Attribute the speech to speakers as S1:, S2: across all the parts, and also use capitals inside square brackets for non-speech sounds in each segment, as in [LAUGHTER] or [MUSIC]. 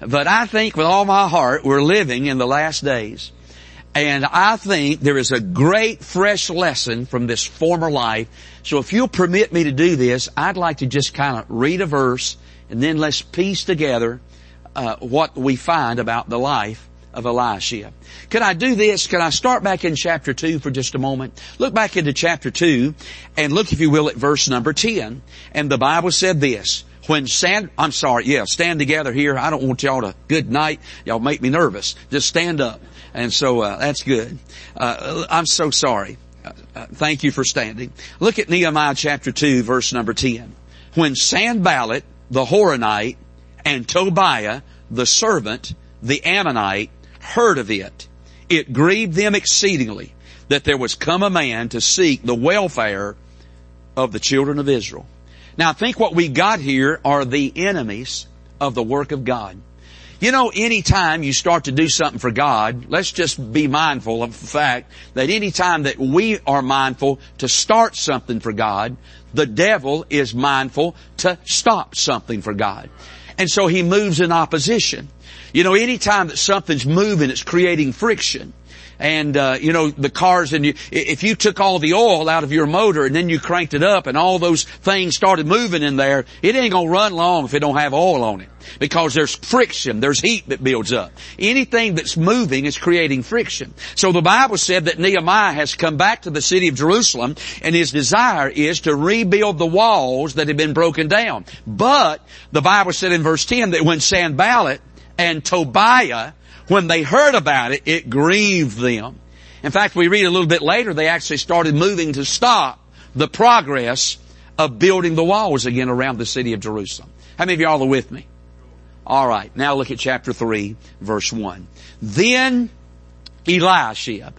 S1: But I think with all my heart we're living in the last days. And I think there is a great fresh lesson from this former life. So if you'll permit me to do this, I'd like to just kind of read a verse and then let's piece together uh, what we find about the life of Elisha. Could I do this? Can I start back in chapter 2 for just a moment? Look back into chapter 2 and look, if you will, at verse number 10. And the Bible said this, when Sand, I'm sorry, yeah, stand together here. I don't want y'all to, good night. Y'all make me nervous. Just stand up. And so, uh, that's good. Uh, I'm so sorry. Uh, uh thank you for standing. Look at Nehemiah chapter 2 verse number 10. When Sanballat, the Horonite, and Tobiah, the servant, the Ammonite, heard of it, it grieved them exceedingly that there was come a man to seek the welfare of the children of Israel. Now I think what we got here are the enemies of the work of God. You know, anytime you start to do something for God, let's just be mindful of the fact that anytime that we are mindful to start something for God, the devil is mindful to stop something for God. And so he moves in opposition. You know, anytime that something's moving, it's creating friction. And, uh, you know, the cars and you, if you took all the oil out of your motor and then you cranked it up and all those things started moving in there, it ain't gonna run long if it don't have oil on it. Because there's friction, there's heat that builds up. Anything that's moving is creating friction. So the Bible said that Nehemiah has come back to the city of Jerusalem and his desire is to rebuild the walls that had been broken down. But the Bible said in verse 10 that when Sanballat and Tobiah, when they heard about it, it grieved them. In fact, we read a little bit later, they actually started moving to stop the progress of building the walls again around the city of Jerusalem. How many of y'all are with me? Alright, now look at chapter 3, verse 1. Then Eliashib,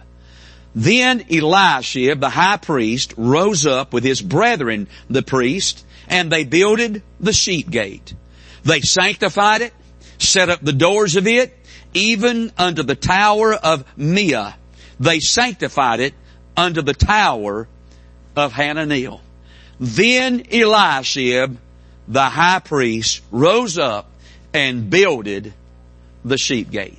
S1: then Eliashib, the high priest, rose up with his brethren, the priest, and they builded the sheep gate. They sanctified it, set up the doors of it, even unto the tower of Meah. They sanctified it unto the tower of Hananiel. Then Eliashib, the high priest, rose up and builded the sheep gate.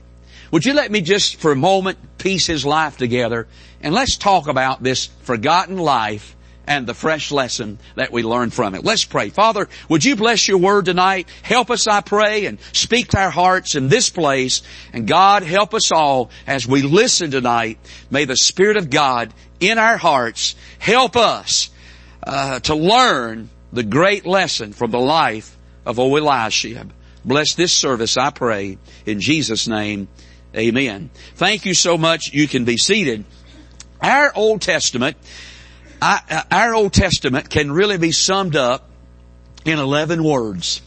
S1: Would you let me just for a moment piece his life together and let's talk about this forgotten life and the fresh lesson that we learn from it. Let's pray. Father, would you bless your word tonight? Help us, I pray, and speak to our hearts in this place. And God, help us all as we listen tonight. May the Spirit of God in our hearts help us uh, to learn the great lesson from the life of Eliashib. Bless this service, I pray, in Jesus' name. Amen. Thank you so much. You can be seated. Our Old Testament I, uh, our Old Testament can really be summed up in 11 words.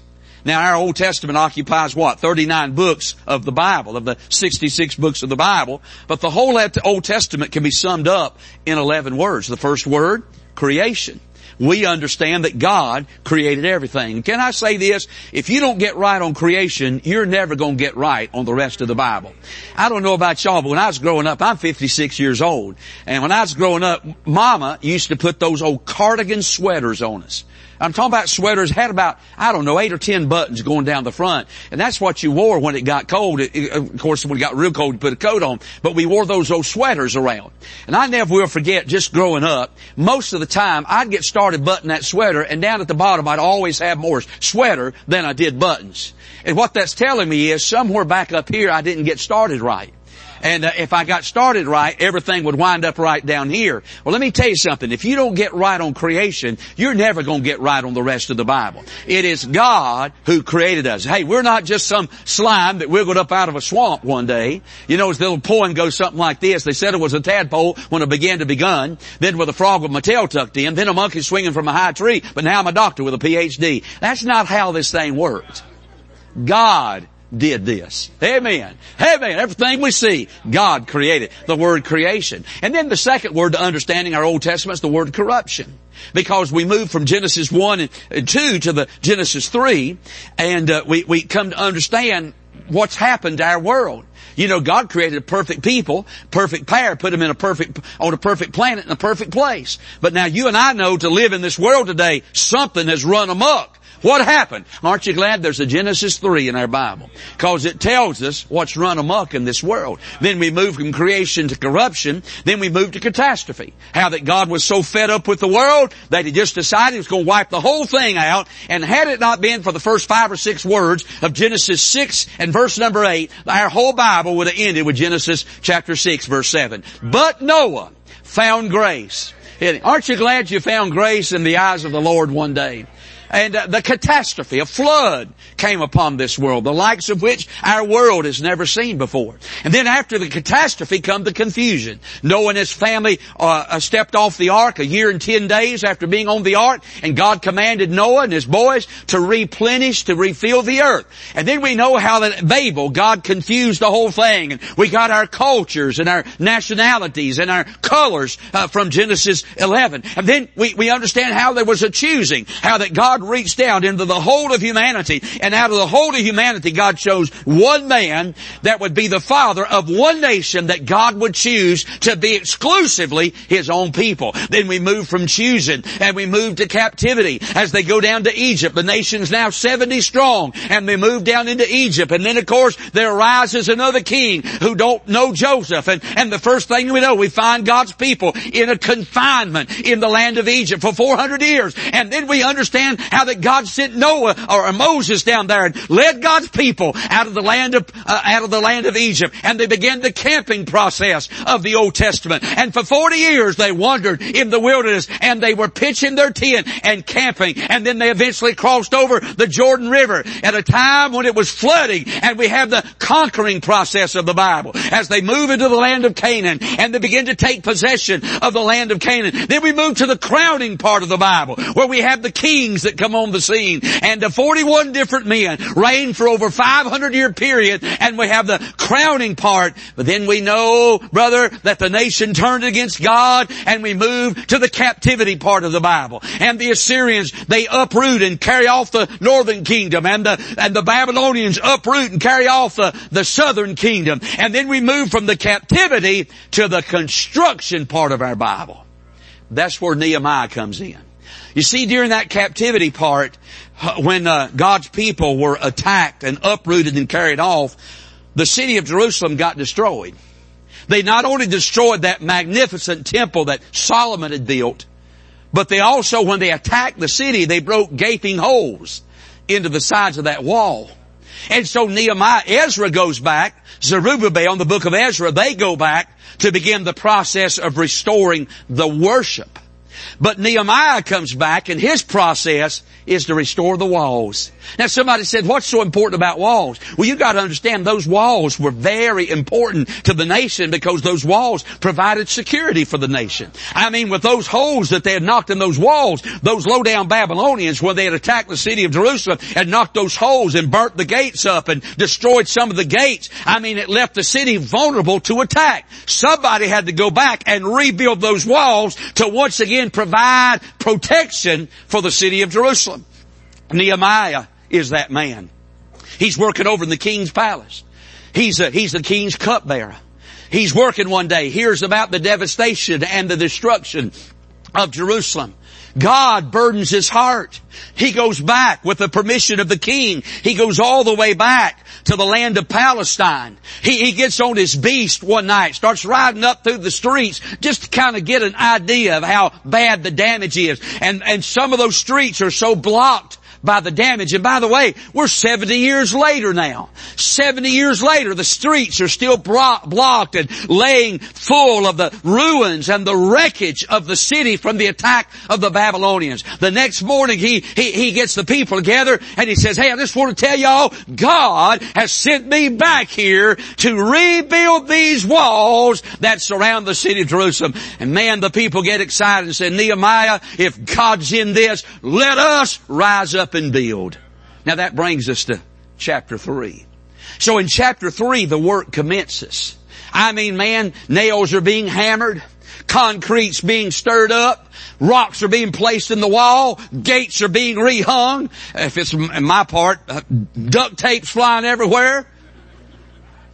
S1: Now our Old Testament occupies what? 39 books of the Bible, of the 66 books of the Bible, but the whole Old Testament can be summed up in 11 words. The first word, creation we understand that God created everything. Can I say this? If you don't get right on creation, you're never going to get right on the rest of the Bible. I don't know about y'all, but when I was growing up, I'm 56 years old. And when I was growing up, mama used to put those old cardigan sweaters on us. I'm talking about sweaters had about, I don't know, eight or ten buttons going down the front. And that's what you wore when it got cold. It, of course, when it got real cold, you put a coat on. But we wore those old sweaters around. And I never will forget, just growing up, most of the time, I'd get started buttoning that sweater, and down at the bottom, I'd always have more sweater than I did buttons. And what that's telling me is, somewhere back up here, I didn't get started right. And uh, if I got started right, everything would wind up right down here. Well, let me tell you something. If you don't get right on creation, you're never going to get right on the rest of the Bible. It is God who created us. Hey, we're not just some slime that wiggled up out of a swamp one day. You know, the little poem goes something like this. They said it was a tadpole when it began to begun, then with a frog with my tail tucked in, then a monkey swinging from a high tree, but now I'm a doctor with a PhD. That's not how this thing works. God did this. Amen. Amen. Everything we see, God created. The word creation. And then the second word to understanding our Old Testament is the word corruption. Because we move from Genesis 1 and 2 to the Genesis 3, and uh, we, we come to understand what's happened to our world. You know, God created a perfect people, perfect pair, put them in a perfect, on a perfect planet in a perfect place. But now you and I know to live in this world today, something has run amok What happened? Aren't you glad there's a Genesis 3 in our Bible? Cause it tells us what's run amok in this world. Then we move from creation to corruption. Then we move to catastrophe. How that God was so fed up with the world that He just decided He was going to wipe the whole thing out. And had it not been for the first five or six words of Genesis 6 and verse number 8, our whole Bible would have ended with Genesis chapter 6 verse 7. But Noah found grace. Aren't you glad you found grace in the eyes of the Lord one day? And uh, the catastrophe, a flood came upon this world, the likes of which our world has never seen before. And then after the catastrophe come the confusion. Noah and his family uh, uh, stepped off the ark a year and ten days after being on the ark, and God commanded Noah and his boys to replenish, to refill the earth. And then we know how that Babel, God confused the whole thing, and we got our cultures and our nationalities and our colors uh, from Genesis 11. And then we, we understand how there was a choosing, how that God reached down into the whole of humanity, and out of the whole of humanity, God chose one man that would be the father of one nation that God would choose to be exclusively His own people. Then we move from choosing, and we move to captivity as they go down to Egypt. The nation's now 70 strong, and they move down into Egypt, and then of course there arises another king who don't know Joseph, and, and the first thing we know, we find God's people in a confinement in the land of Egypt for 400 years, and then we understand how that God sent Noah or Moses down there and led God's people out of the land of uh, out of the land of Egypt, and they began the camping process of the Old Testament. And for forty years they wandered in the wilderness, and they were pitching their tent and camping, and then they eventually crossed over the Jordan River at a time when it was flooding, and we have the conquering process of the Bible as they move into the land of Canaan and they begin to take possession of the land of Canaan. Then we move to the crowning part of the Bible where we have the kings that come on the scene. And the 41 different men reigned for over 500 year period and we have the crowning part. But then we know, brother, that the nation turned against God and we move to the captivity part of the Bible. And the Assyrians, they uproot and carry off the northern kingdom and the, and the Babylonians uproot and carry off the, the southern kingdom. And then we move from the captivity to the construction part of our Bible. That's where Nehemiah comes in. You see, during that captivity part, uh, when uh, God's people were attacked and uprooted and carried off, the city of Jerusalem got destroyed. They not only destroyed that magnificent temple that Solomon had built, but they also, when they attacked the city, they broke gaping holes into the sides of that wall. And so Nehemiah, Ezra goes back, Zerubbabel in the book of Ezra, they go back to begin the process of restoring the worship. But Nehemiah comes back and his process is to restore the walls. Now somebody said, what's so important about walls? Well, you gotta understand those walls were very important to the nation because those walls provided security for the nation. I mean, with those holes that they had knocked in those walls, those low down Babylonians, when they had attacked the city of Jerusalem and knocked those holes and burnt the gates up and destroyed some of the gates, I mean, it left the city vulnerable to attack. Somebody had to go back and rebuild those walls to once again provide protection for the city of Jerusalem. Nehemiah is that man. He's working over in the king's palace. He's a, he's the king's cupbearer. He's working one day, hears about the devastation and the destruction of Jerusalem. God burdens his heart. He goes back with the permission of the king. He goes all the way back to the land of Palestine. He, he gets on his beast one night, starts riding up through the streets just to kind of get an idea of how bad the damage is. And, and some of those streets are so blocked by the damage. And by the way, we're 70 years later now. 70 years later, the streets are still blocked and laying full of the ruins and the wreckage of the city from the attack of the Babylonians. The next morning he, he, he gets the people together and he says, hey, I just want to tell y'all, God has sent me back here to rebuild these walls that surround the city of Jerusalem. And man, the people get excited and say, Nehemiah, if God's in this, let us rise up and build. Now that brings us to chapter three. So in chapter three, the work commences. I mean, man, nails are being hammered, concrete's being stirred up, rocks are being placed in the wall, gates are being rehung. If it's my part, uh, duct tape's flying everywhere.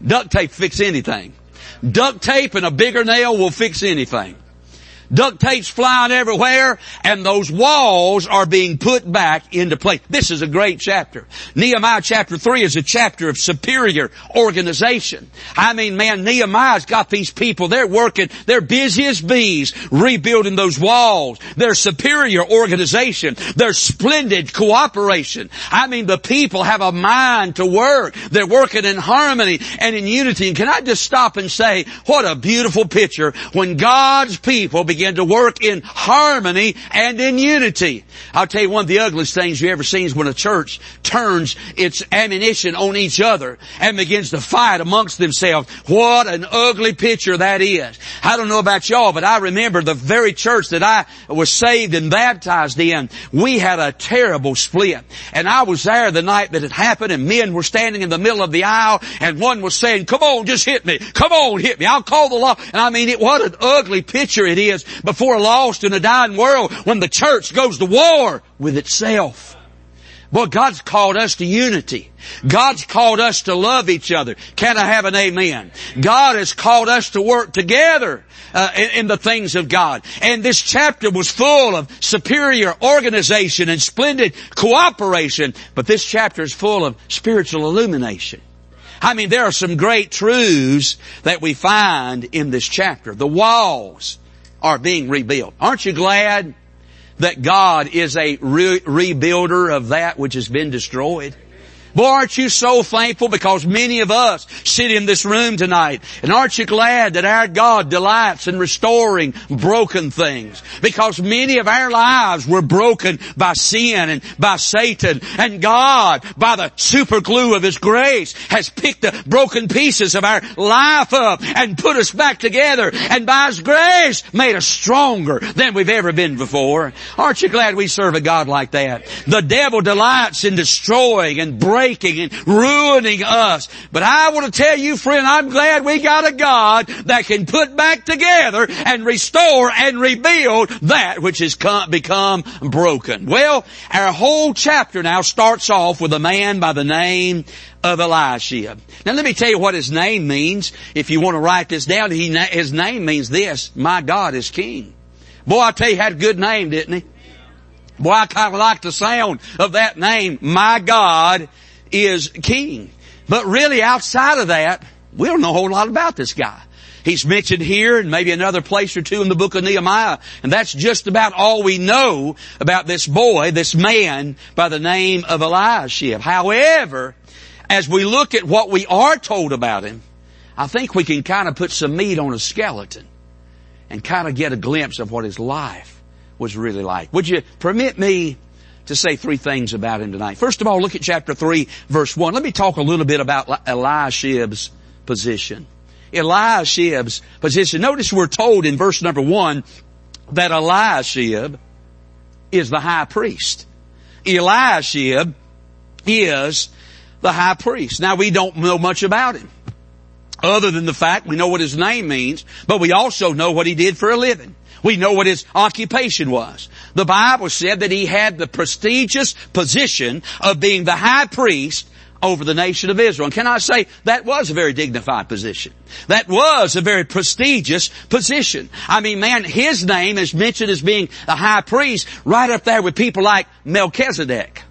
S1: Duct tape fix anything. Duct tape and a bigger nail will fix anything. Duct tape's flying everywhere, and those walls are being put back into place. This is a great chapter. Nehemiah chapter 3 is a chapter of superior organization. I mean, man, Nehemiah's got these people, they're working, they're busy as bees, rebuilding those walls. Their superior organization, their splendid cooperation. I mean, the people have a mind to work. They're working in harmony and in unity. And can I just stop and say, what a beautiful picture when God's people begin to work in harmony and in unity. I'll tell you one of the ugliest things you ever seen is when a church turns its ammunition on each other and begins to fight amongst themselves. What an ugly picture that is. I don't know about y'all, but I remember the very church that I was saved and baptized in. We had a terrible split. And I was there the night that it happened and men were standing in the middle of the aisle and one was saying, come on, just hit me. Come on, hit me. I'll call the law. And I mean, it, what an ugly picture it is before a lost and a dying world when the church goes to war with itself. Boy, God's called us to unity. God's called us to love each other. Can I have an amen? God has called us to work together uh, in, in, the things of God. And this chapter was full of superior organization and splendid cooperation, but this chapter is full of spiritual illumination. I mean, there are some great truths that we find in this chapter. The walls are being rebuilt. Aren't you glad that God is a re- rebuilder of that which has been destroyed? Boy, aren't you so thankful because many of us sit in this room tonight and aren't you glad that our God delights in restoring broken things? Because many of our lives were broken by sin and by Satan and God, by the super glue of His grace, has picked the broken pieces of our life up and put us back together and by His grace made us stronger than we've ever been before. Aren't you glad we serve a God like that? The devil delights in destroying and breaking breaking and ruining us. But I want to tell you, friend, I'm glad we got a God that can put back together and restore and rebuild that which has come, become broken. Well, our whole chapter now starts off with a man by the name of Eliashib. Now let me tell you what his name means. If you want to write this down, he, his name means this, my God is King. Boy, I tell you, he had a good name, didn't he? Boy, I kind of like the sound of that name. My God is king. But really outside of that, we don't know a whole lot about this guy. He's mentioned here and maybe another place or two in the book of Nehemiah. And that's just about all we know about this boy, this man by the name of Eliashib. However, as we look at what we are told about him, I think we can kind of put some meat on a skeleton and kind of get a glimpse of what his life was really like. Would you permit me to say three things about him tonight. First of all, look at chapter 3 verse 1. Let me talk a little bit about Eliashib's position. Eliashib's position. Notice we're told in verse number 1 that Eliashib is the high priest. Eliashib is the high priest. Now we don't know much about him. Other than the fact we know what his name means, but we also know what he did for a living. We know what his occupation was. The Bible said that he had the prestigious position of being the high priest over the nation of Israel. And can I say that was a very dignified position? That was a very prestigious position. I mean, man, his name is mentioned as being the high priest right up there with people like Melchizedek.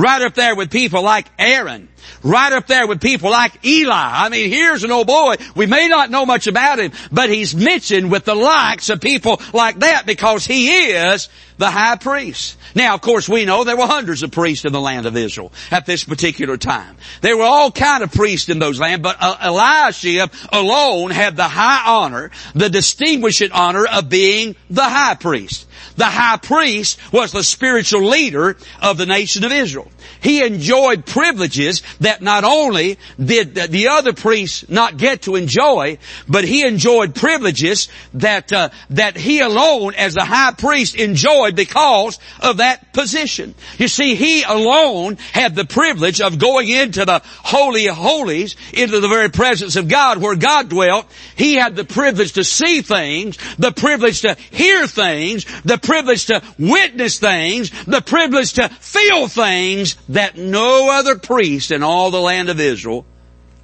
S1: Right up there with people like Aaron. Right up there with people like Eli. I mean, here's an old boy. We may not know much about him, but he's mentioned with the likes of people like that because he is the high priest. Now, of course, we know there were hundreds of priests in the land of Israel at this particular time. There were all kind of priests in those lands, but uh, Eliashib alone had the high honor, the distinguished honor of being the high priest. The high priest was the spiritual leader of the nation of Israel. He enjoyed privileges that not only did the other priests not get to enjoy, but he enjoyed privileges that uh, that he alone, as the high priest, enjoyed because of that position. You see, he alone had the privilege of going into the holy of holies, into the very presence of God, where God dwelt. He had the privilege to see things, the privilege to hear things, the privilege to witness things, the privilege to feel things that no other priest in all the land of Israel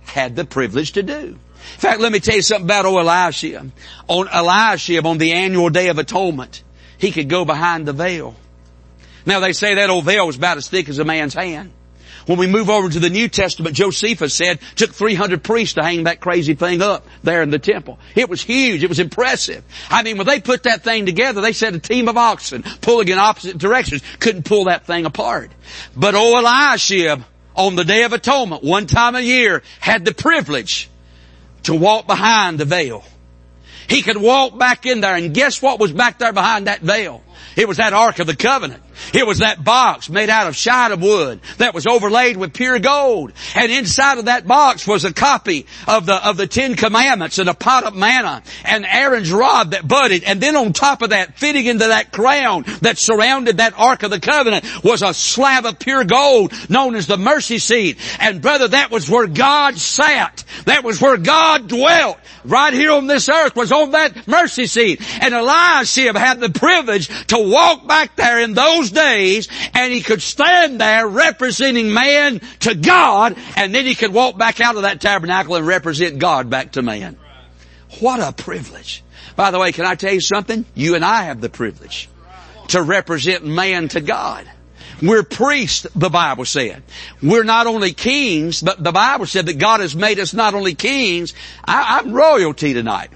S1: had the privilege to do. In fact, let me tell you something about old Eliashib. On Elisha, on the annual day of atonement, he could go behind the veil. Now they say that old veil was about as thick as a man's hand. When we move over to the New Testament, Josephus said, took 300 priests to hang that crazy thing up there in the temple. It was huge. It was impressive. I mean, when they put that thing together, they said a team of oxen pulling in opposite directions couldn't pull that thing apart. But old Eliashib, on the Day of Atonement, one time a year, had the privilege to walk behind the veil. He could walk back in there and guess what was back there behind that veil? It was that Ark of the Covenant. It was that box made out of shittim wood that was overlaid with pure gold. And inside of that box was a copy of the, of the Ten Commandments and a pot of manna and Aaron's rod that budded. And then on top of that, fitting into that crown that surrounded that Ark of the Covenant was a slab of pure gold known as the mercy seat. And brother, that was where God sat. That was where God dwelt. Right here on this earth was on that mercy seat. And Eliashib had the privilege to walk back there in those those days and he could stand there representing man to God and then he could walk back out of that tabernacle and represent God back to man. What a privilege. By the way, can I tell you something? You and I have the privilege to represent man to God. We're priests, the Bible said. We're not only kings, but the Bible said that God has made us not only kings, I, am royalty tonight.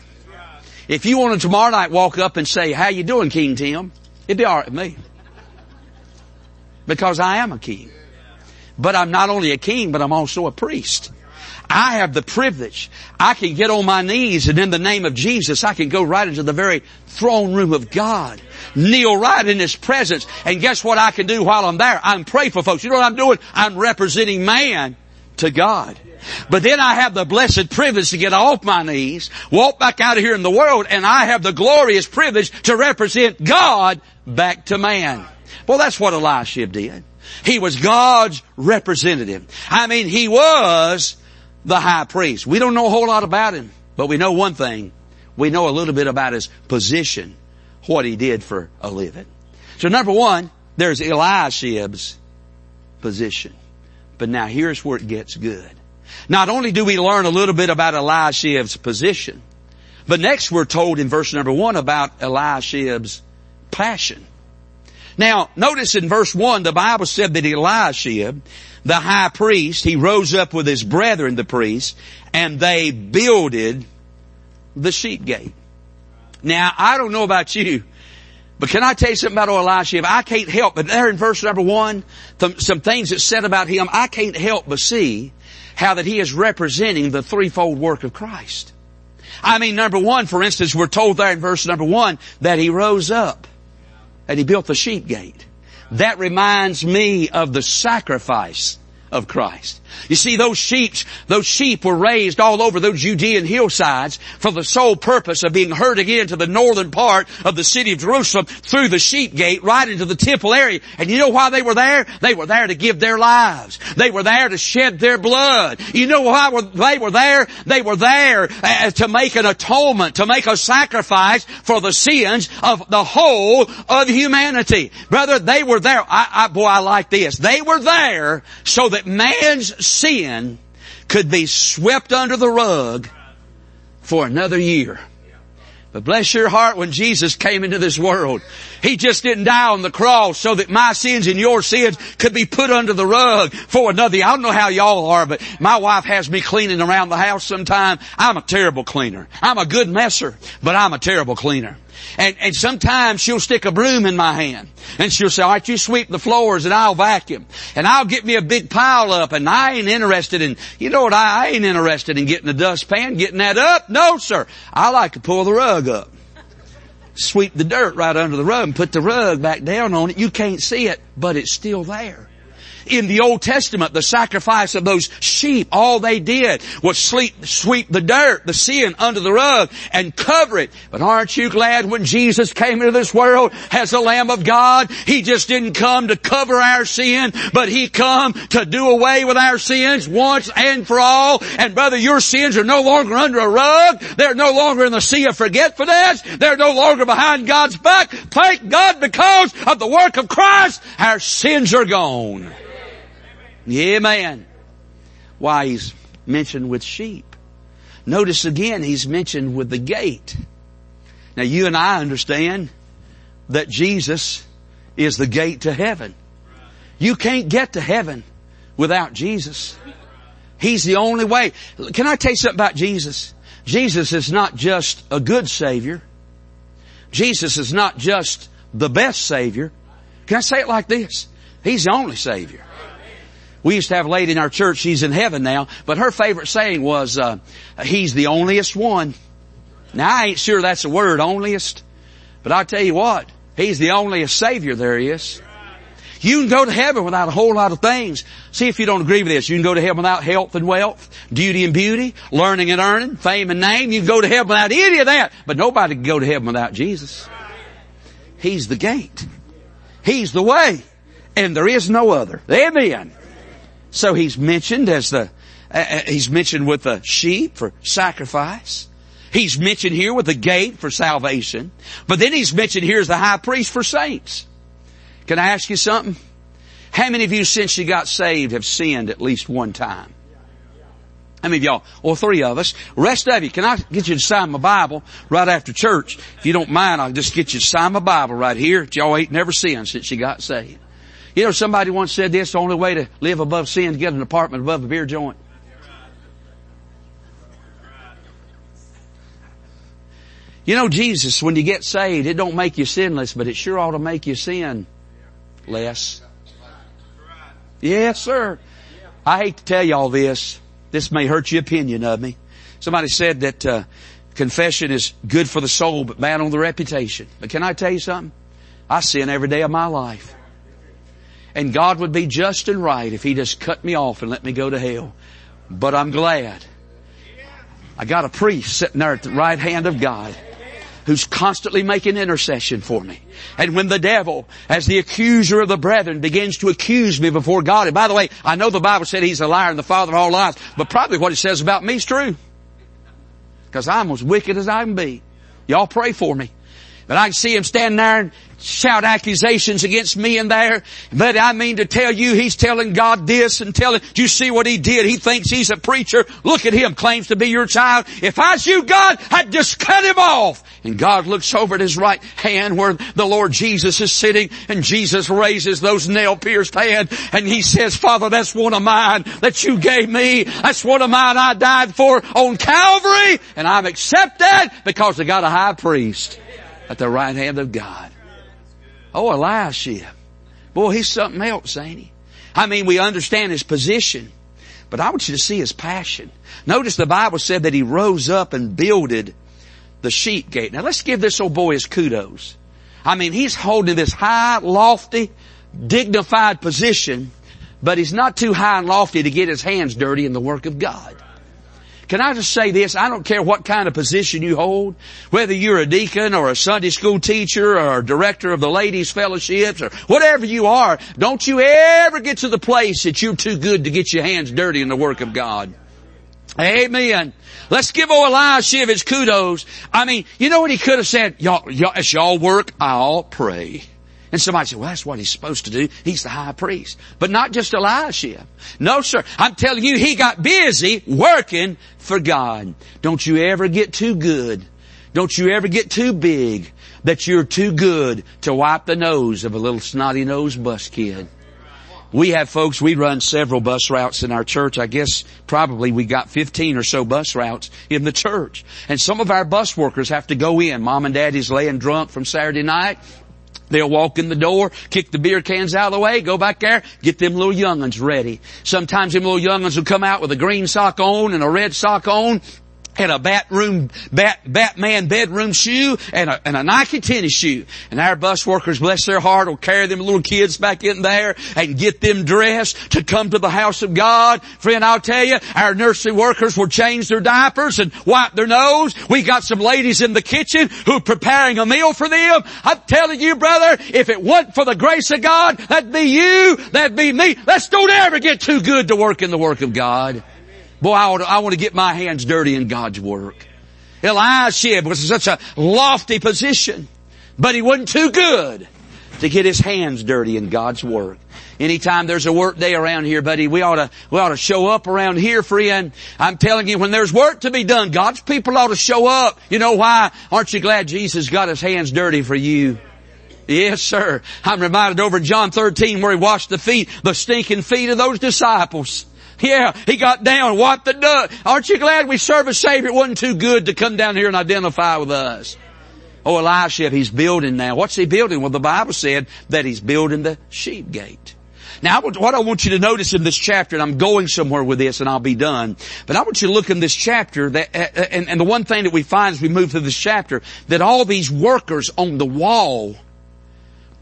S1: If you wanted tomorrow night walk up and say, how you doing, King Tim? It'd be alright with me because I am a king. But I'm not only a king, but I'm also a priest. I have the privilege. I can get on my knees and in the name of Jesus, I can go right into the very throne room of God. Kneel right in His presence. And guess what I can do while I'm there? I'm praying for folks. You know what I'm doing? I'm representing man to God. But then I have the blessed privilege to get off my knees, walk back out of here in the world, and I have the glorious privilege to represent God back to man. Well, that's what Eliashib did. He was God's representative. I mean, he was the high priest. We don't know a whole lot about him, but we know one thing. We know a little bit about his position, what he did for a living. So number one, there's Eliashib's position. But now here's where it gets good. Not only do we learn a little bit about Eliashib's position, but next we're told in verse number one about Eliashib's passion. Now, notice in verse 1, the Bible said that Eliashib, the high priest, he rose up with his brethren, the priests, and they builded the sheep gate. Now, I don't know about you, but can I tell you something about Eliashib? I can't help but there in verse number one, some things that said about him, I can't help but see how that he is representing the threefold work of Christ. I mean, number one, for instance, we're told there in verse number one that he rose up and he built the sheep gate. That reminds me of the sacrifice of Christ. You see, those sheep, those sheep were raised all over those Judean hillsides for the sole purpose of being herded into the northern part of the city of Jerusalem through the sheep gate right into the temple area. And you know why they were there? They were there to give their lives. They were there to shed their blood. You know why they were there? They were there uh, to make an atonement, to make a sacrifice for the sins of the whole of humanity. Brother, they were there. I, I, boy, I like this. They were there so that man's sin could be swept under the rug for another year. But bless your heart when Jesus came into this world. He just didn't die on the cross so that my sins and your sins could be put under the rug for another. I don't know how y'all are, but my wife has me cleaning around the house sometime. I'm a terrible cleaner. I'm a good messer, but I'm a terrible cleaner. And, and sometimes she'll stick a broom in my hand. And she'll say, alright, you sweep the floors and I'll vacuum. And I'll get me a big pile up and I ain't interested in, you know what, I, I ain't interested in getting a dustpan, getting that up. No, sir. I like to pull the rug up. Sweep the dirt right under the rug and put the rug back down on it. You can't see it, but it's still there in the Old Testament, the sacrifice of those sheep, all they did was sleep, sweep the dirt, the sin under the rug and cover it. But aren't you glad when Jesus came into this world as the Lamb of God, He just didn't come to cover our sin, but He come to do away with our sins once and for all. And brother, your sins are no longer under a rug. They're no longer in the sea of forgetfulness. They're no longer behind God's back. Thank God because of the work of Christ, our sins are gone. Amen. Why he's mentioned with sheep. notice again he's mentioned with the gate. Now you and I understand that Jesus is the gate to heaven. You can't get to heaven without Jesus. He's the only way. Can I tell you something about Jesus? Jesus is not just a good Savior. Jesus is not just the best Savior. Can I say it like this? He's the only Savior. We used to have a lady in our church, she's in heaven now, but her favorite saying was, uh, He's the onlyest one. Now I ain't sure that's the word, onlyest, but I'll tell you what, He's the onlyest Savior there is. You can go to heaven without a whole lot of things. See if you don't agree with this. You can go to heaven without health and wealth, duty and beauty, learning and earning, fame and name. You can go to heaven without any of that. But nobody can go to heaven without Jesus. He's the gate. He's the way. And there is no other. Amen. So he's mentioned as the, uh, uh he's mentioned with the sheep for sacrifice. He's mentioned here with the gate for salvation. But then he's mentioned here as the high priest for saints. Can I ask you something? How many of you since you got saved have sinned at least one time? How many of y'all? Or three of us. Rest of you, can I get you to sign my Bible right after church? If you don't mind, I'll just get you to sign my Bible right here. Y'all ain't never sinned since you got saved. You know, somebody once said this, the only way to live above sin is get an apartment above a beer joint. You know, Jesus, when you get saved, it don't make you sinless, but it sure ought to make you sin less. Yes, sir. I hate to tell you all this. This may hurt your opinion of me. Somebody said that uh, confession is good for the soul, but bad on the reputation. But can I tell you something? I sin every day of my life. And God would be just and right if He just cut me off and let me go to hell. But I'm glad. I got a priest sitting there at the right hand of God who's constantly making intercession for me. And when the devil, as the accuser of the brethren, begins to accuse me before God, and by the way, I know the Bible said he's a liar and the father of all lies, but probably what it says about me is true. Because I'm as wicked as I can be. Y'all pray for me. But I can see him standing there and shout accusations against me in there. But I mean to tell you, he's telling God this and telling, do you see what he did? He thinks he's a preacher. Look at him, claims to be your child. If I was you, God, I'd just cut him off. And God looks over at his right hand where the Lord Jesus is sitting and Jesus raises those nail pierced hand and he says, Father, that's one of mine that you gave me. That's one of mine I died for on Calvary and I'm accepted because I got a high priest at the right hand of God. Oh, Elisha. Boy, he's something else, ain't he? I mean, we understand his position, but I want you to see his passion. Notice the Bible said that he rose up and builded the sheep gate. Now let's give this old boy his kudos. I mean, he's holding this high, lofty, dignified position, but he's not too high and lofty to get his hands dirty in the work of God. Can I just say this? I don't care what kind of position you hold, whether you're a deacon or a Sunday school teacher or director of the ladies fellowships or whatever you are, don't you ever get to the place that you're too good to get your hands dirty in the work of God. Amen. Let's give old Eliashib his kudos. I mean, you know what he could have said? Y'all, y'all, as y'all work, I'll pray. And somebody said, well, that's what he's supposed to do. He's the high priest. But not just Eliashib. No, sir. I'm telling you, he got busy working for God. Don't you ever get too good. Don't you ever get too big that you're too good to wipe the nose of a little snotty nosed bus kid. We have folks, we run several bus routes in our church. I guess probably we got 15 or so bus routes in the church. And some of our bus workers have to go in. Mom and daddy's laying drunk from Saturday night. They'll walk in the door, kick the beer cans out of the way, go back there, get them little young'uns ready. Sometimes them little young'uns will come out with a green sock on and a red sock on, and a bathroom, bat, Batman bedroom shoe and a, and a Nike tennis shoe. And our bus workers, bless their heart, will carry them little kids back in there and get them dressed to come to the house of God. Friend, I'll tell you, our nursery workers will change their diapers and wipe their nose. We got some ladies in the kitchen who are preparing a meal for them. I'm telling you, brother, if it wasn't for the grace of God, that'd be you, that'd be me. Let's don't ever get too good to work in the work of God. Boy, I, I want to get my hands dirty in God's work. Eliashib was in such a lofty position, but he wasn't too good to get his hands dirty in God's work. Anytime there's a work day around here, buddy, we ought to, we ought to show up around here, friend. I'm telling you, when there's work to be done, God's people ought to show up. You know why? Aren't you glad Jesus got his hands dirty for you? Yes, sir. I'm reminded over John 13 where he washed the feet, the stinking feet of those disciples. Yeah, he got down, wiped the dust. Aren't you glad we serve a Savior? It wasn't too good to come down here and identify with us. Oh, Elisha, he's building now. What's he building? Well, the Bible said that he's building the sheep gate. Now, what I want you to notice in this chapter, and I'm going somewhere with this and I'll be done, but I want you to look in this chapter that, uh, uh, and, and the one thing that we find as we move through this chapter, that all these workers on the wall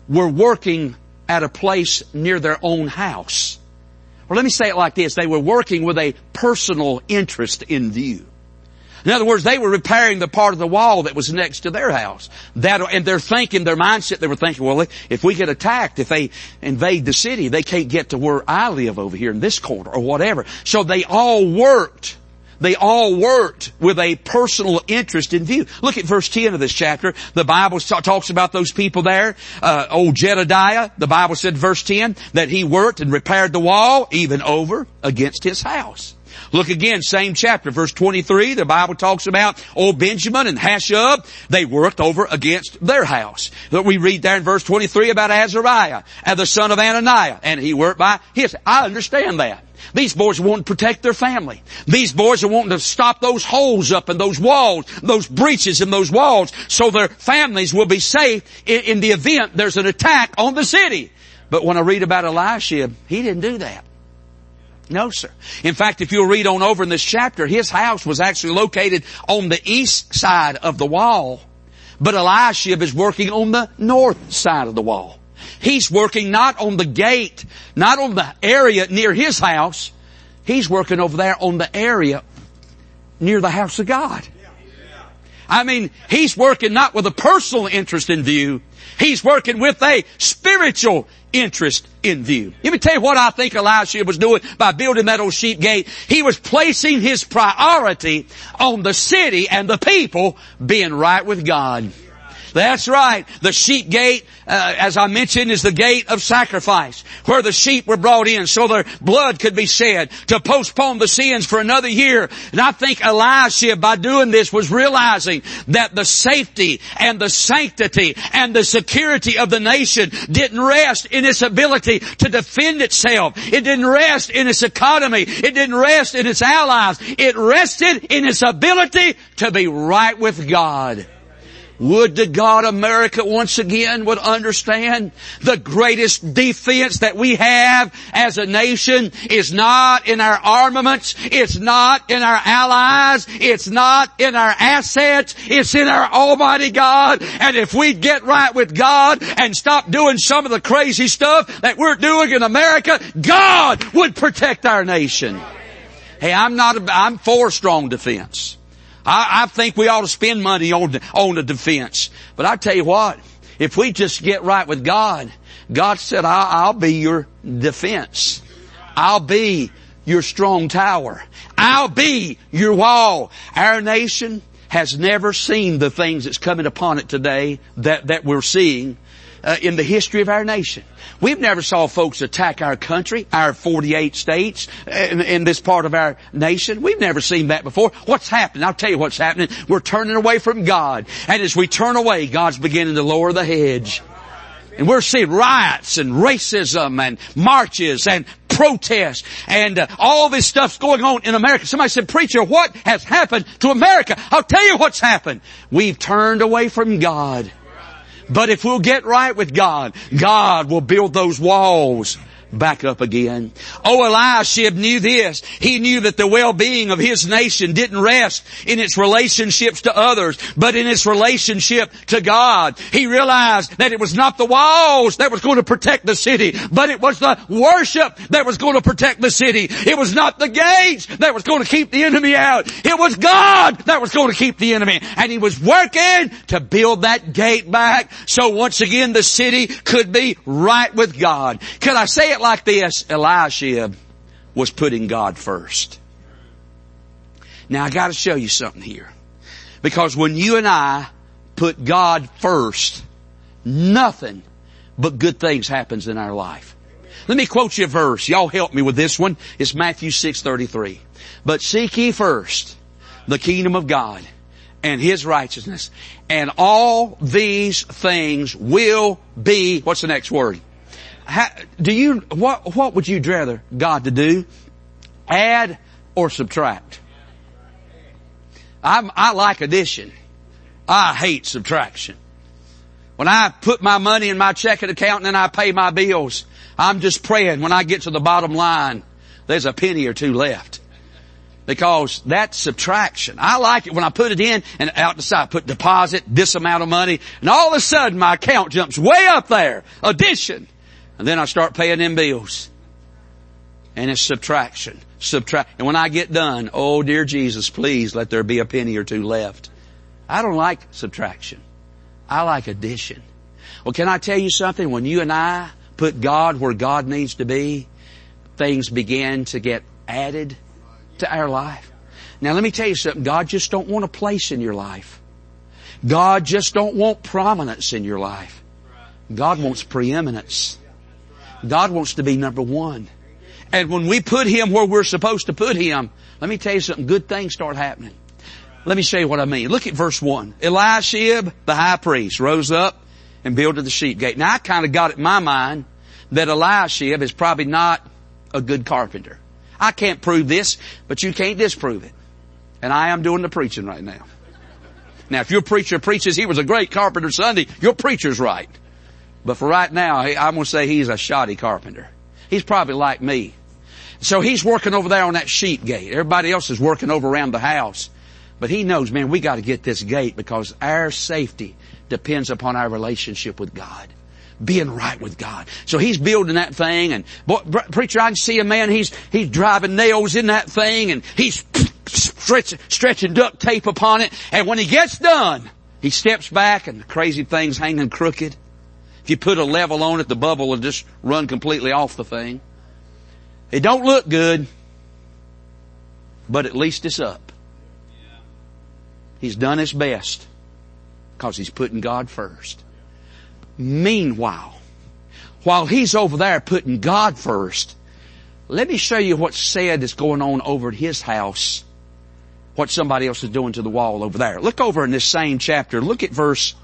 S1: were working at a place near their own house. Or let me say it like this, they were working with a personal interest in view. In other words, they were repairing the part of the wall that was next to their house. That, and they're thinking, their mindset, they were thinking, well, if we get attacked, if they invade the city, they can't get to where I live over here in this corner or whatever. So they all worked. They all worked with a personal interest in view. Look at verse 10 of this chapter. The Bible talks about those people there. Uh, old Jedediah, the Bible said verse 10, that he worked and repaired the wall even over against his house. Look again, same chapter, verse 23, the Bible talks about old Benjamin and Hashub. They worked over against their house. That we read there in verse 23 about Azariah and the son of Ananiah, and he worked by his. I understand that. These boys are wanting to protect their family. These boys are wanting to stop those holes up in those walls, those breaches in those walls, so their families will be safe in, in the event there's an attack on the city. But when I read about Elisha, he didn't do that. No, sir. In fact, if you'll read on over in this chapter, his house was actually located on the east side of the wall, but Elisha is working on the north side of the wall. He's working not on the gate, not on the area near his house. He's working over there on the area near the house of God. I mean, he's working not with a personal interest in view. He's working with a spiritual interest in view. Let me tell you what I think Elisha was doing by building that old sheep gate. He was placing his priority on the city and the people being right with God. That's right. The sheep gate, uh, as I mentioned, is the gate of sacrifice, where the sheep were brought in so their blood could be shed to postpone the sins for another year. And I think Elisha, by doing this, was realizing that the safety and the sanctity and the security of the nation didn't rest in its ability to defend itself. It didn't rest in its economy. It didn't rest in its allies. It rested in its ability to be right with God. Would to God America once again would understand the greatest defense that we have as a nation is not in our armaments, it's not in our allies, it's not in our assets, it's in our Almighty God. And if we get right with God and stop doing some of the crazy stuff that we're doing in America, God would protect our nation. Hey, I'm not, I'm for strong defense. I, I think we ought to spend money on, on the defense. But I tell you what, if we just get right with God, God said, I'll, I'll be your defense. I'll be your strong tower. I'll be your wall. Our nation has never seen the things that's coming upon it today that, that we're seeing uh, in the history of our nation. We've never saw folks attack our country, our 48 states, in, in, this part of our nation. We've never seen that before. What's happening? I'll tell you what's happening. We're turning away from God. And as we turn away, God's beginning to lower the hedge. And we're seeing riots and racism and marches and protests and uh, all this stuff's going on in America. Somebody said, preacher, what has happened to America? I'll tell you what's happened. We've turned away from God. But if we'll get right with God, God will build those walls back up again. Oh, Eliashib knew this. He knew that the well-being of his nation didn't rest in its relationships to others, but in its relationship to God. He realized that it was not the walls that was going to protect the city, but it was the worship that was going to protect the city. It was not the gates that was going to keep the enemy out. It was God that was going to keep the enemy. And he was working to build that gate back so once again the city could be right with God. Could I say it it like this, Elisha was putting God first. Now I gotta show you something here. Because when you and I put God first, nothing but good things happens in our life. Let me quote you a verse. Y'all help me with this one. It's Matthew 6:33. But seek ye first the kingdom of God and His righteousness and all these things will be, what's the next word? How, do you, what, what would you rather God to do? Add or subtract? I'm, I like addition. I hate subtraction. When I put my money in my checking account and then I pay my bills, I'm just praying when I get to the bottom line, there's a penny or two left. Because that's subtraction. I like it when I put it in and out the side, put deposit, this amount of money, and all of a sudden my account jumps way up there. Addition. And then I start paying them bills. And it's subtraction. Subtract. And when I get done, oh dear Jesus, please let there be a penny or two left. I don't like subtraction. I like addition. Well, can I tell you something? When you and I put God where God needs to be, things begin to get added to our life. Now let me tell you something. God just don't want a place in your life. God just don't want prominence in your life. God wants preeminence. God wants to be number one. And when we put Him where we're supposed to put Him, let me tell you something, good things start happening. Let me show you what I mean. Look at verse 1. Eliashib, the high priest, rose up and builded the sheep gate. Now I kind of got it in my mind that Eliashib is probably not a good carpenter. I can't prove this, but you can't disprove it. And I am doing the preaching right now. Now if your preacher preaches he was a great carpenter Sunday, your preacher's right. But for right now, I'm going to say he's a shoddy carpenter. He's probably like me. So he's working over there on that sheep gate. Everybody else is working over around the house. But he knows, man, we got to get this gate because our safety depends upon our relationship with God. Being right with God. So he's building that thing and, boy, preacher, I can see a man, he's, he's driving nails in that thing and he's [CLEARS THROAT] stretching, stretching duct tape upon it. And when he gets done, he steps back and the crazy thing's hanging crooked. If you put a level on it, the bubble will just run completely off the thing. It don't look good, but at least it's up. He's done his best because he's putting God first. Meanwhile, while he's over there putting God first, let me show you what's said is going on over at his house. What somebody else is doing to the wall over there. Look over in this same chapter. Look at verse,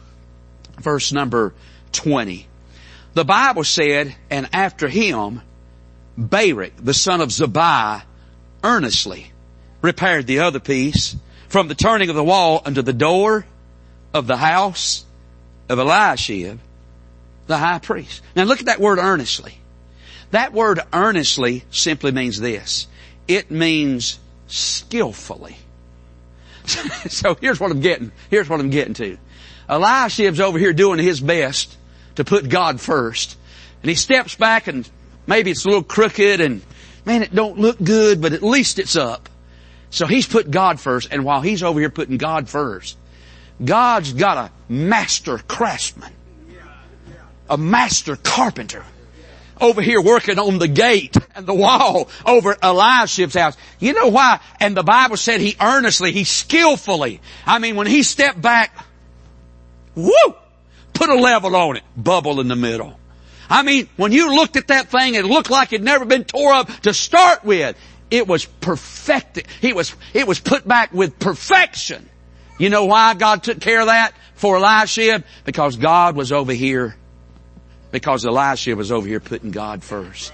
S1: verse number 20. The Bible said, and after him, Baruch, the son of Zabbai, earnestly repaired the other piece from the turning of the wall unto the door of the house of Eliashib, the high priest. Now look at that word earnestly. That word earnestly simply means this. It means skillfully. [LAUGHS] so here's what I'm getting. Here's what I'm getting to. Eliashib's over here doing his best to put God first. And he steps back and maybe it's a little crooked and man, it don't look good, but at least it's up. So he's put God first, and while he's over here putting God first, God's got a master craftsman, a master carpenter over here working on the gate and the wall over Eliashib's house. You know why? And the Bible said he earnestly, he skillfully. I mean, when he stepped back, whoo, put a level on it, bubble in the middle. I mean, when you looked at that thing, it looked like it had never been tore up to start with. It was perfected. He was, it was put back with perfection. You know why God took care of that for Elisha? Because God was over here, because Elisha was over here putting God first.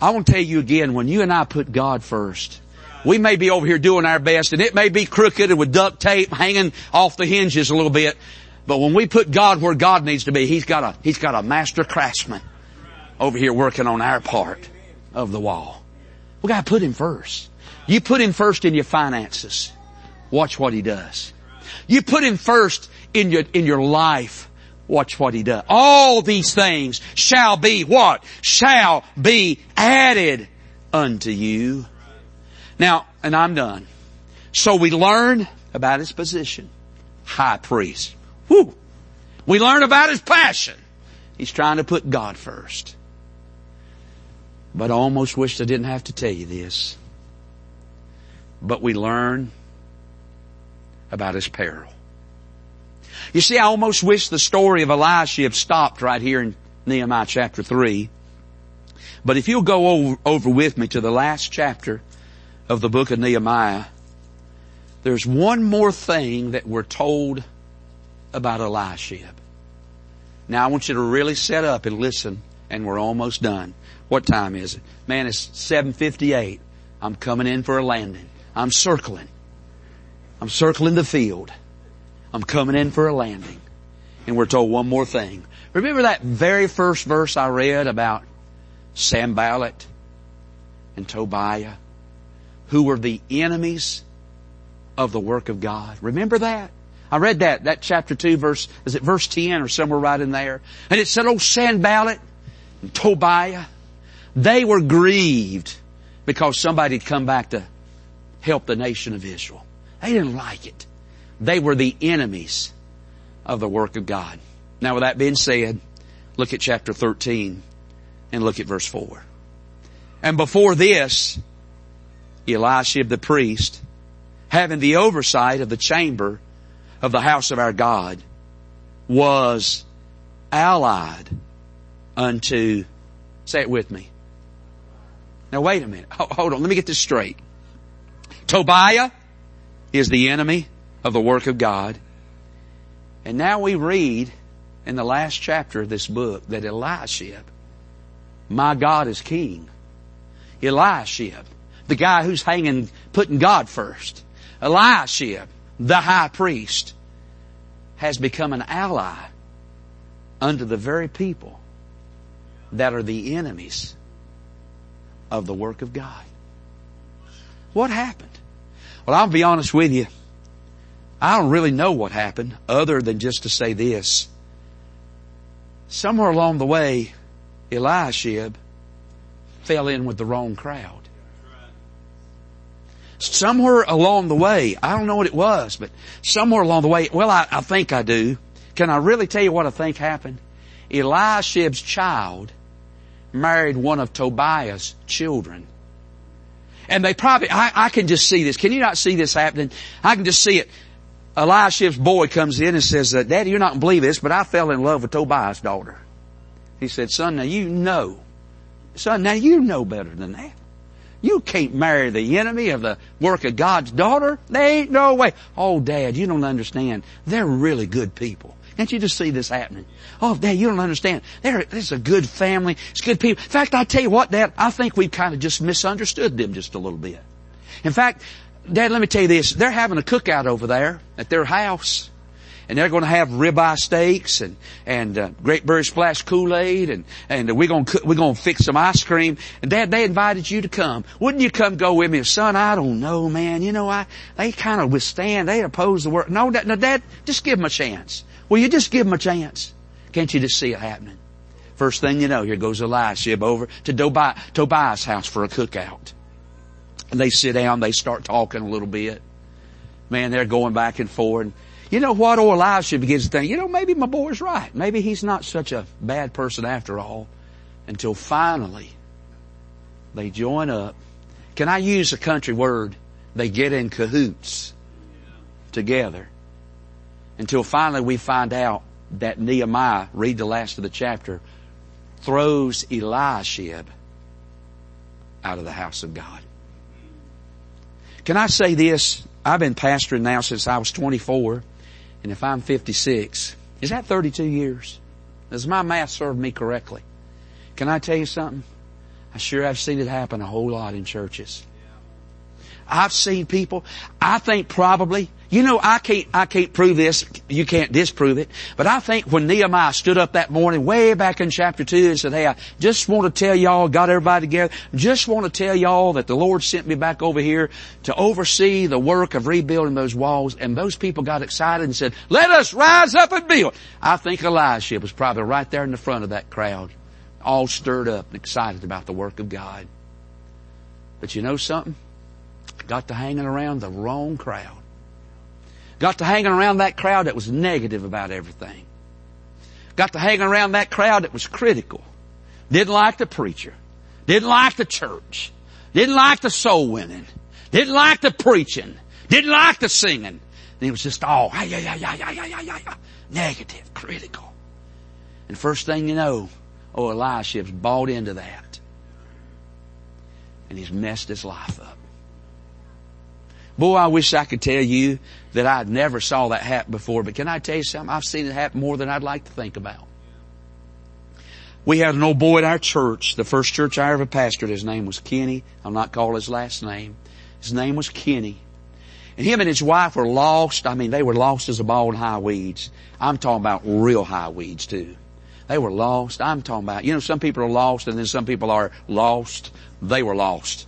S1: I want to tell you again, when you and I put God first, we may be over here doing our best and it may be crooked and with duct tape hanging off the hinges a little bit. But when we put God where God needs to be, He's got a, He's got a master craftsman over here working on our part of the wall. We gotta put Him first. You put Him first in your finances. Watch what He does. You put Him first in your, in your life. Watch what He does. All these things shall be what? Shall be added unto you. Now, and I'm done. So we learn about His position. High priest. Whew. We learn about his passion. He's trying to put God first. But I almost wished I didn't have to tell you this. But we learn about his peril. You see, I almost wish the story of Elisha stopped right here in Nehemiah chapter 3. But if you'll go over, over with me to the last chapter of the book of Nehemiah, there's one more thing that we're told about Eliashib. Now I want you to really set up and listen and we're almost done. What time is it? Man, it's 758. I'm coming in for a landing. I'm circling. I'm circling the field. I'm coming in for a landing. And we're told one more thing. Remember that very first verse I read about Sanballat and Tobiah, who were the enemies of the work of God. Remember that? I read that, that chapter 2 verse, is it verse 10 or somewhere right in there? And it said, oh Sanballat and Tobiah, they were grieved because somebody had come back to help the nation of Israel. They didn't like it. They were the enemies of the work of God. Now with that being said, look at chapter 13 and look at verse 4. And before this, Eliashib the priest, having the oversight of the chamber of the house of our God, was allied unto, say it with me. Now wait a minute. Hold on. Let me get this straight. Tobiah is the enemy of the work of God. And now we read in the last chapter of this book that Eliashib, my God is king. Eliashib, the guy who's hanging, putting God first. Eliashib, the high priest, has become an ally unto the very people that are the enemies of the work of God. What happened? Well, I'll be honest with you. I don't really know what happened other than just to say this. Somewhere along the way, Eliashib fell in with the wrong crowd. Somewhere along the way, I don't know what it was, but somewhere along the way, well, I, I think I do. Can I really tell you what I think happened? Eliashib's child married one of Tobiah's children. And they probably, I, I, can just see this. Can you not see this happening? I can just see it. Eliashib's boy comes in and says, Daddy, you're not going to believe this, but I fell in love with Tobiah's daughter. He said, son, now you know. Son, now you know better than that. You can't marry the enemy of the work of God's daughter. There ain't no way. Oh, Dad, you don't understand. They're really good people. Can't you just see this happening? Oh, Dad, you don't understand. They're, this is a good family. It's good people. In fact, I tell you what, Dad, I think we've kind of just misunderstood them just a little bit. In fact, Dad, let me tell you this. They're having a cookout over there at their house. And they're going to have ribeye steaks and, and, uh, Great Berry Splash Kool-Aid and, and we're going to, we're going to fix some ice cream. And Dad, they invited you to come. Wouldn't you come go with me? Son, I don't know, man. You know, I, they kind of withstand, they oppose the work. No, no, Dad, just give them a chance. Will you just give them a chance? Can't you just see it happening? First thing you know, here goes Eliashib over to Tobiah, Tobiah's house for a cookout. And they sit down, they start talking a little bit. Man, they're going back and forth. You know what? Eliashib begins to think, you know, maybe my boy's right. Maybe he's not such a bad person after all. Until finally, they join up. Can I use a country word? They get in cahoots together until finally we find out that Nehemiah, read the last of the chapter, throws Eliashib out of the house of God. Can I say this? I've been pastoring now since I was 24, and if I'm 56, is that 32 years? Does my math serve me correctly? Can I tell you something? I sure have seen it happen a whole lot in churches. I've seen people, I think probably you know, I can't, I can't prove this. You can't disprove it. But I think when Nehemiah stood up that morning, way back in chapter 2 and said, hey, I just want to tell y'all, got everybody together, just want to tell y'all that the Lord sent me back over here to oversee the work of rebuilding those walls. And those people got excited and said, let us rise up and build. I think Eliashib was probably right there in the front of that crowd, all stirred up and excited about the work of God. But you know something? Got to hanging around the wrong crowd. Got to hanging around that crowd that was negative about everything. Got to hanging around that crowd that was critical. Didn't like the preacher. Didn't like the church. Didn't like the soul winning. Didn't like the preaching. Didn't like the singing. And it was just all yeah, yeah, yeah, yeah, yeah, yeah, yeah, negative, critical. And first thing you know, oh, Eliashib's bought into that. and he's messed his life up. Boy, I wish I could tell you that I never saw that happen before, but can I tell you something? I've seen it happen more than I'd like to think about. We had an old boy at our church, the first church I ever pastored. His name was Kenny. I'll not call his last name. His name was Kenny. And him and his wife were lost. I mean, they were lost as a ball in high weeds. I'm talking about real high weeds too. They were lost. I'm talking about, you know, some people are lost and then some people are lost. They were lost.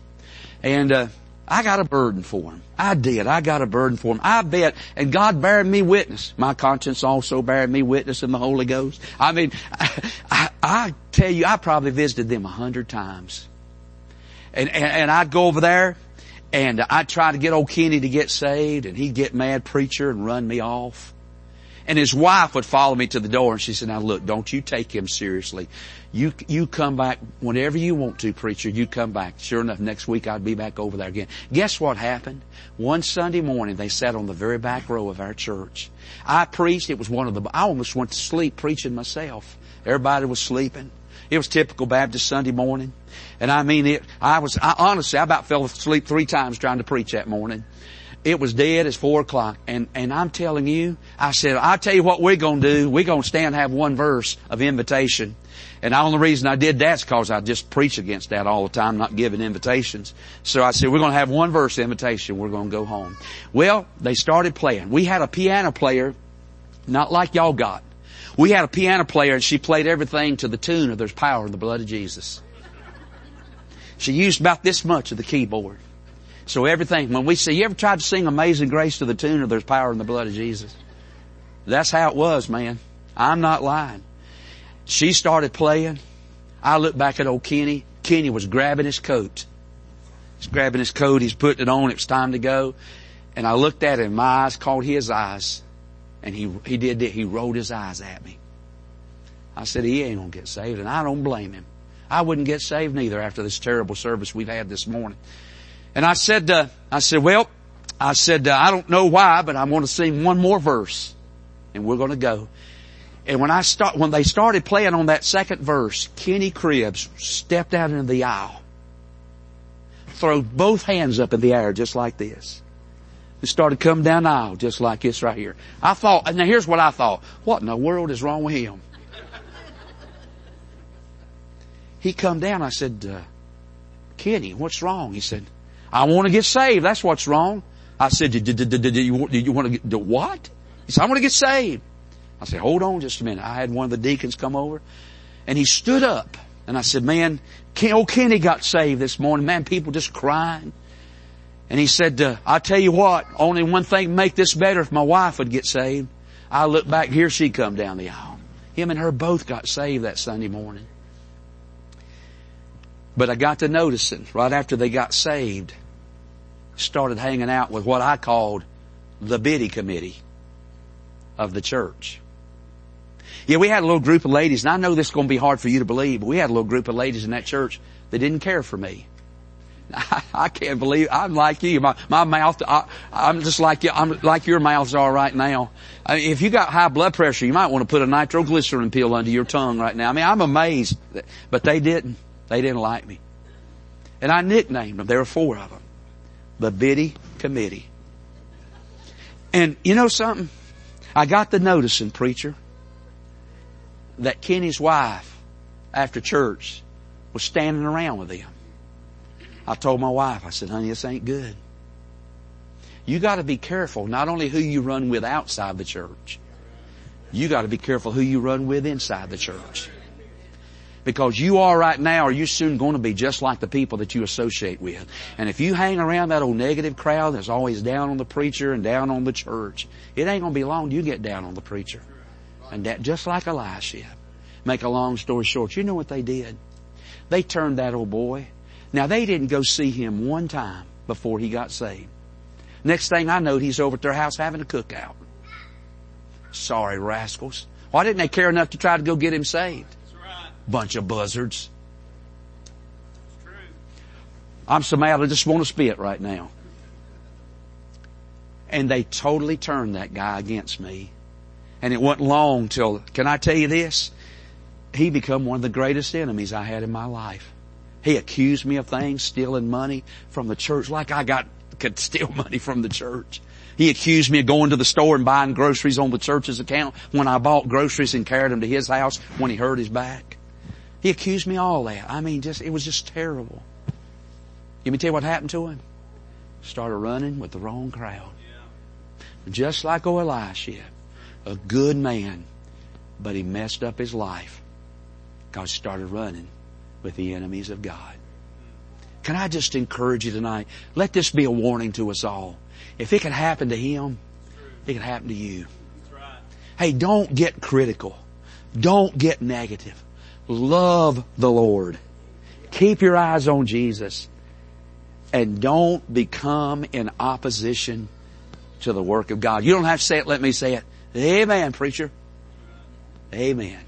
S1: And, uh, I got a burden for him. I did. I got a burden for him. I bet. And God bearing me witness. My conscience also bearing me witness in the Holy Ghost. I mean, [LAUGHS] I, I, I tell you, I probably visited them a hundred times. And, and, and I'd go over there and I'd try to get old Kenny to get saved and he'd get mad preacher and run me off. And his wife would follow me to the door and she said, now look, don't you take him seriously. You, you come back whenever you want to, preacher, you come back. Sure enough, next week I'd be back over there again. Guess what happened? One Sunday morning they sat on the very back row of our church. I preached, it was one of the, I almost went to sleep preaching myself. Everybody was sleeping. It was typical Baptist Sunday morning. And I mean it, I was, I honestly, I about fell asleep three times trying to preach that morning. It was dead as four o'clock. And, and I'm telling you, I said, I'll tell you what we're gonna do. We're gonna stand and have one verse of invitation. And the only reason I did that's cause I just preach against that all the time, not giving invitations. So I said, we're gonna have one verse invitation. We're gonna go home. Well, they started playing. We had a piano player, not like y'all got. We had a piano player and she played everything to the tune of There's Power in the Blood of Jesus. She used about this much of the keyboard. So everything, when we say, you ever tried to sing Amazing Grace to the tune of There's Power in the Blood of Jesus? That's how it was, man. I'm not lying. She started playing. I looked back at old Kenny. Kenny was grabbing his coat. He's grabbing his coat. He's putting it on. It was time to go. And I looked at him. My eyes caught his eyes. And he, he did that. He rolled his eyes at me. I said, he ain't gonna get saved. And I don't blame him. I wouldn't get saved neither after this terrible service we've had this morning. And I said, uh, I said, well, I said, uh, I don't know why, but I'm going to sing one more verse and we're going to go. And when I start, when they started playing on that second verse, Kenny Cribbs stepped out into the aisle, threw both hands up in the air just like this. And started coming down the aisle just like this right here. I thought, now here's what I thought. What in the world is wrong with him? He come down. I said, uh, Kenny, what's wrong? He said, I want to get saved. That's what's wrong. I said, did, you, want to get, what? He said, I want to get saved. I said, hold on just a minute. I had one of the deacons come over and he stood up and I said, man, old Kenny got saved this morning. Man, people just crying. And he said, uh, I tell you what, only one thing make this better if my wife would get saved. I look back, here she come down the aisle. Him and her both got saved that Sunday morning. But I got to noticing right after they got saved, started hanging out with what I called the biddy committee of the church. Yeah, we had a little group of ladies, and I know this is going to be hard for you to believe, but we had a little group of ladies in that church that didn't care for me. [LAUGHS] I, can't believe I'm like you. My my mouth. I, am just like you. I'm like your mouths are right now. I mean, if you got high blood pressure, you might want to put a nitroglycerin pill under your tongue right now. I mean, I'm amazed, but they didn't. They didn't like me. And I nicknamed them. There were four of them. The Biddy Committee. And you know something? I got the noticing, preacher, that Kenny's wife, after church, was standing around with them. I told my wife, I said, honey, this ain't good. You gotta be careful, not only who you run with outside the church, you gotta be careful who you run with inside the church. Because you are right now or you're soon going to be just like the people that you associate with. And if you hang around that old negative crowd that's always down on the preacher and down on the church, it ain't going to be long you get down on the preacher. And that just like Elisha. Make a long story short, you know what they did? They turned that old boy. Now they didn't go see him one time before he got saved. Next thing I know, he's over at their house having a cookout. Sorry rascals. Why didn't they care enough to try to go get him saved? Bunch of buzzards. I'm so mad I just want to spit right now. And they totally turned that guy against me. And it wasn't long till, can I tell you this? He become one of the greatest enemies I had in my life. He accused me of things, stealing money from the church, like I got, could steal [LAUGHS] money from the church. He accused me of going to the store and buying groceries on the church's account when I bought groceries and carried them to his house when he hurt his back. He accused me all that. I mean, just, it was just terrible. Let me tell you what happened to him. Started running with the wrong crowd. Yeah. Just like old Elisha. A good man. But he messed up his life. because he started running with the enemies of God. Can I just encourage you tonight? Let this be a warning to us all. If it can happen to him, it can happen to you. Hey, don't get critical. Don't get negative. Love the Lord. Keep your eyes on Jesus. And don't become in opposition to the work of God. You don't have to say it, let me say it. Amen, preacher. Amen.